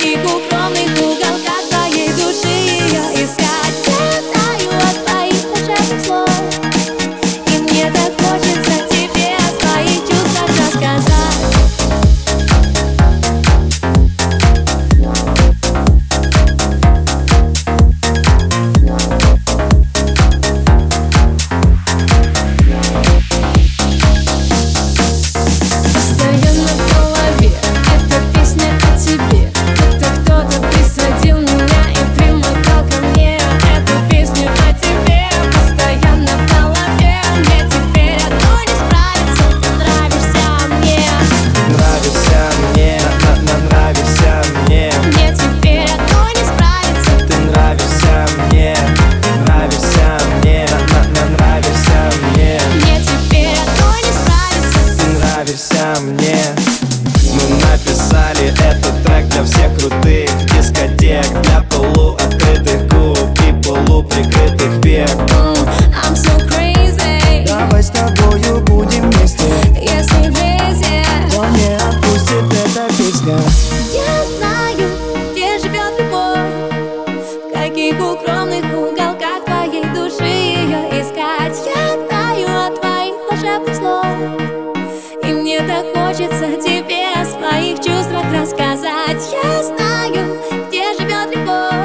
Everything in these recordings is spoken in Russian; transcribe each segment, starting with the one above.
一不。Крутых дискотек Для полуоткрытых губ и полуприкрытых век. I'm so crazy. Давай с тобою будем вместе. Если Джейзи То не отпустит эта песня. Я знаю, где живет любовь. В каких укромных уголках твоей души ее искать. Я знаю от твоих волшебных слов И мне так хочется тебе о своих чувствах рассказать. Я знаю, где живет любовь.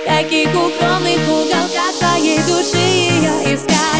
В каких укромных уголках твоей души ее искать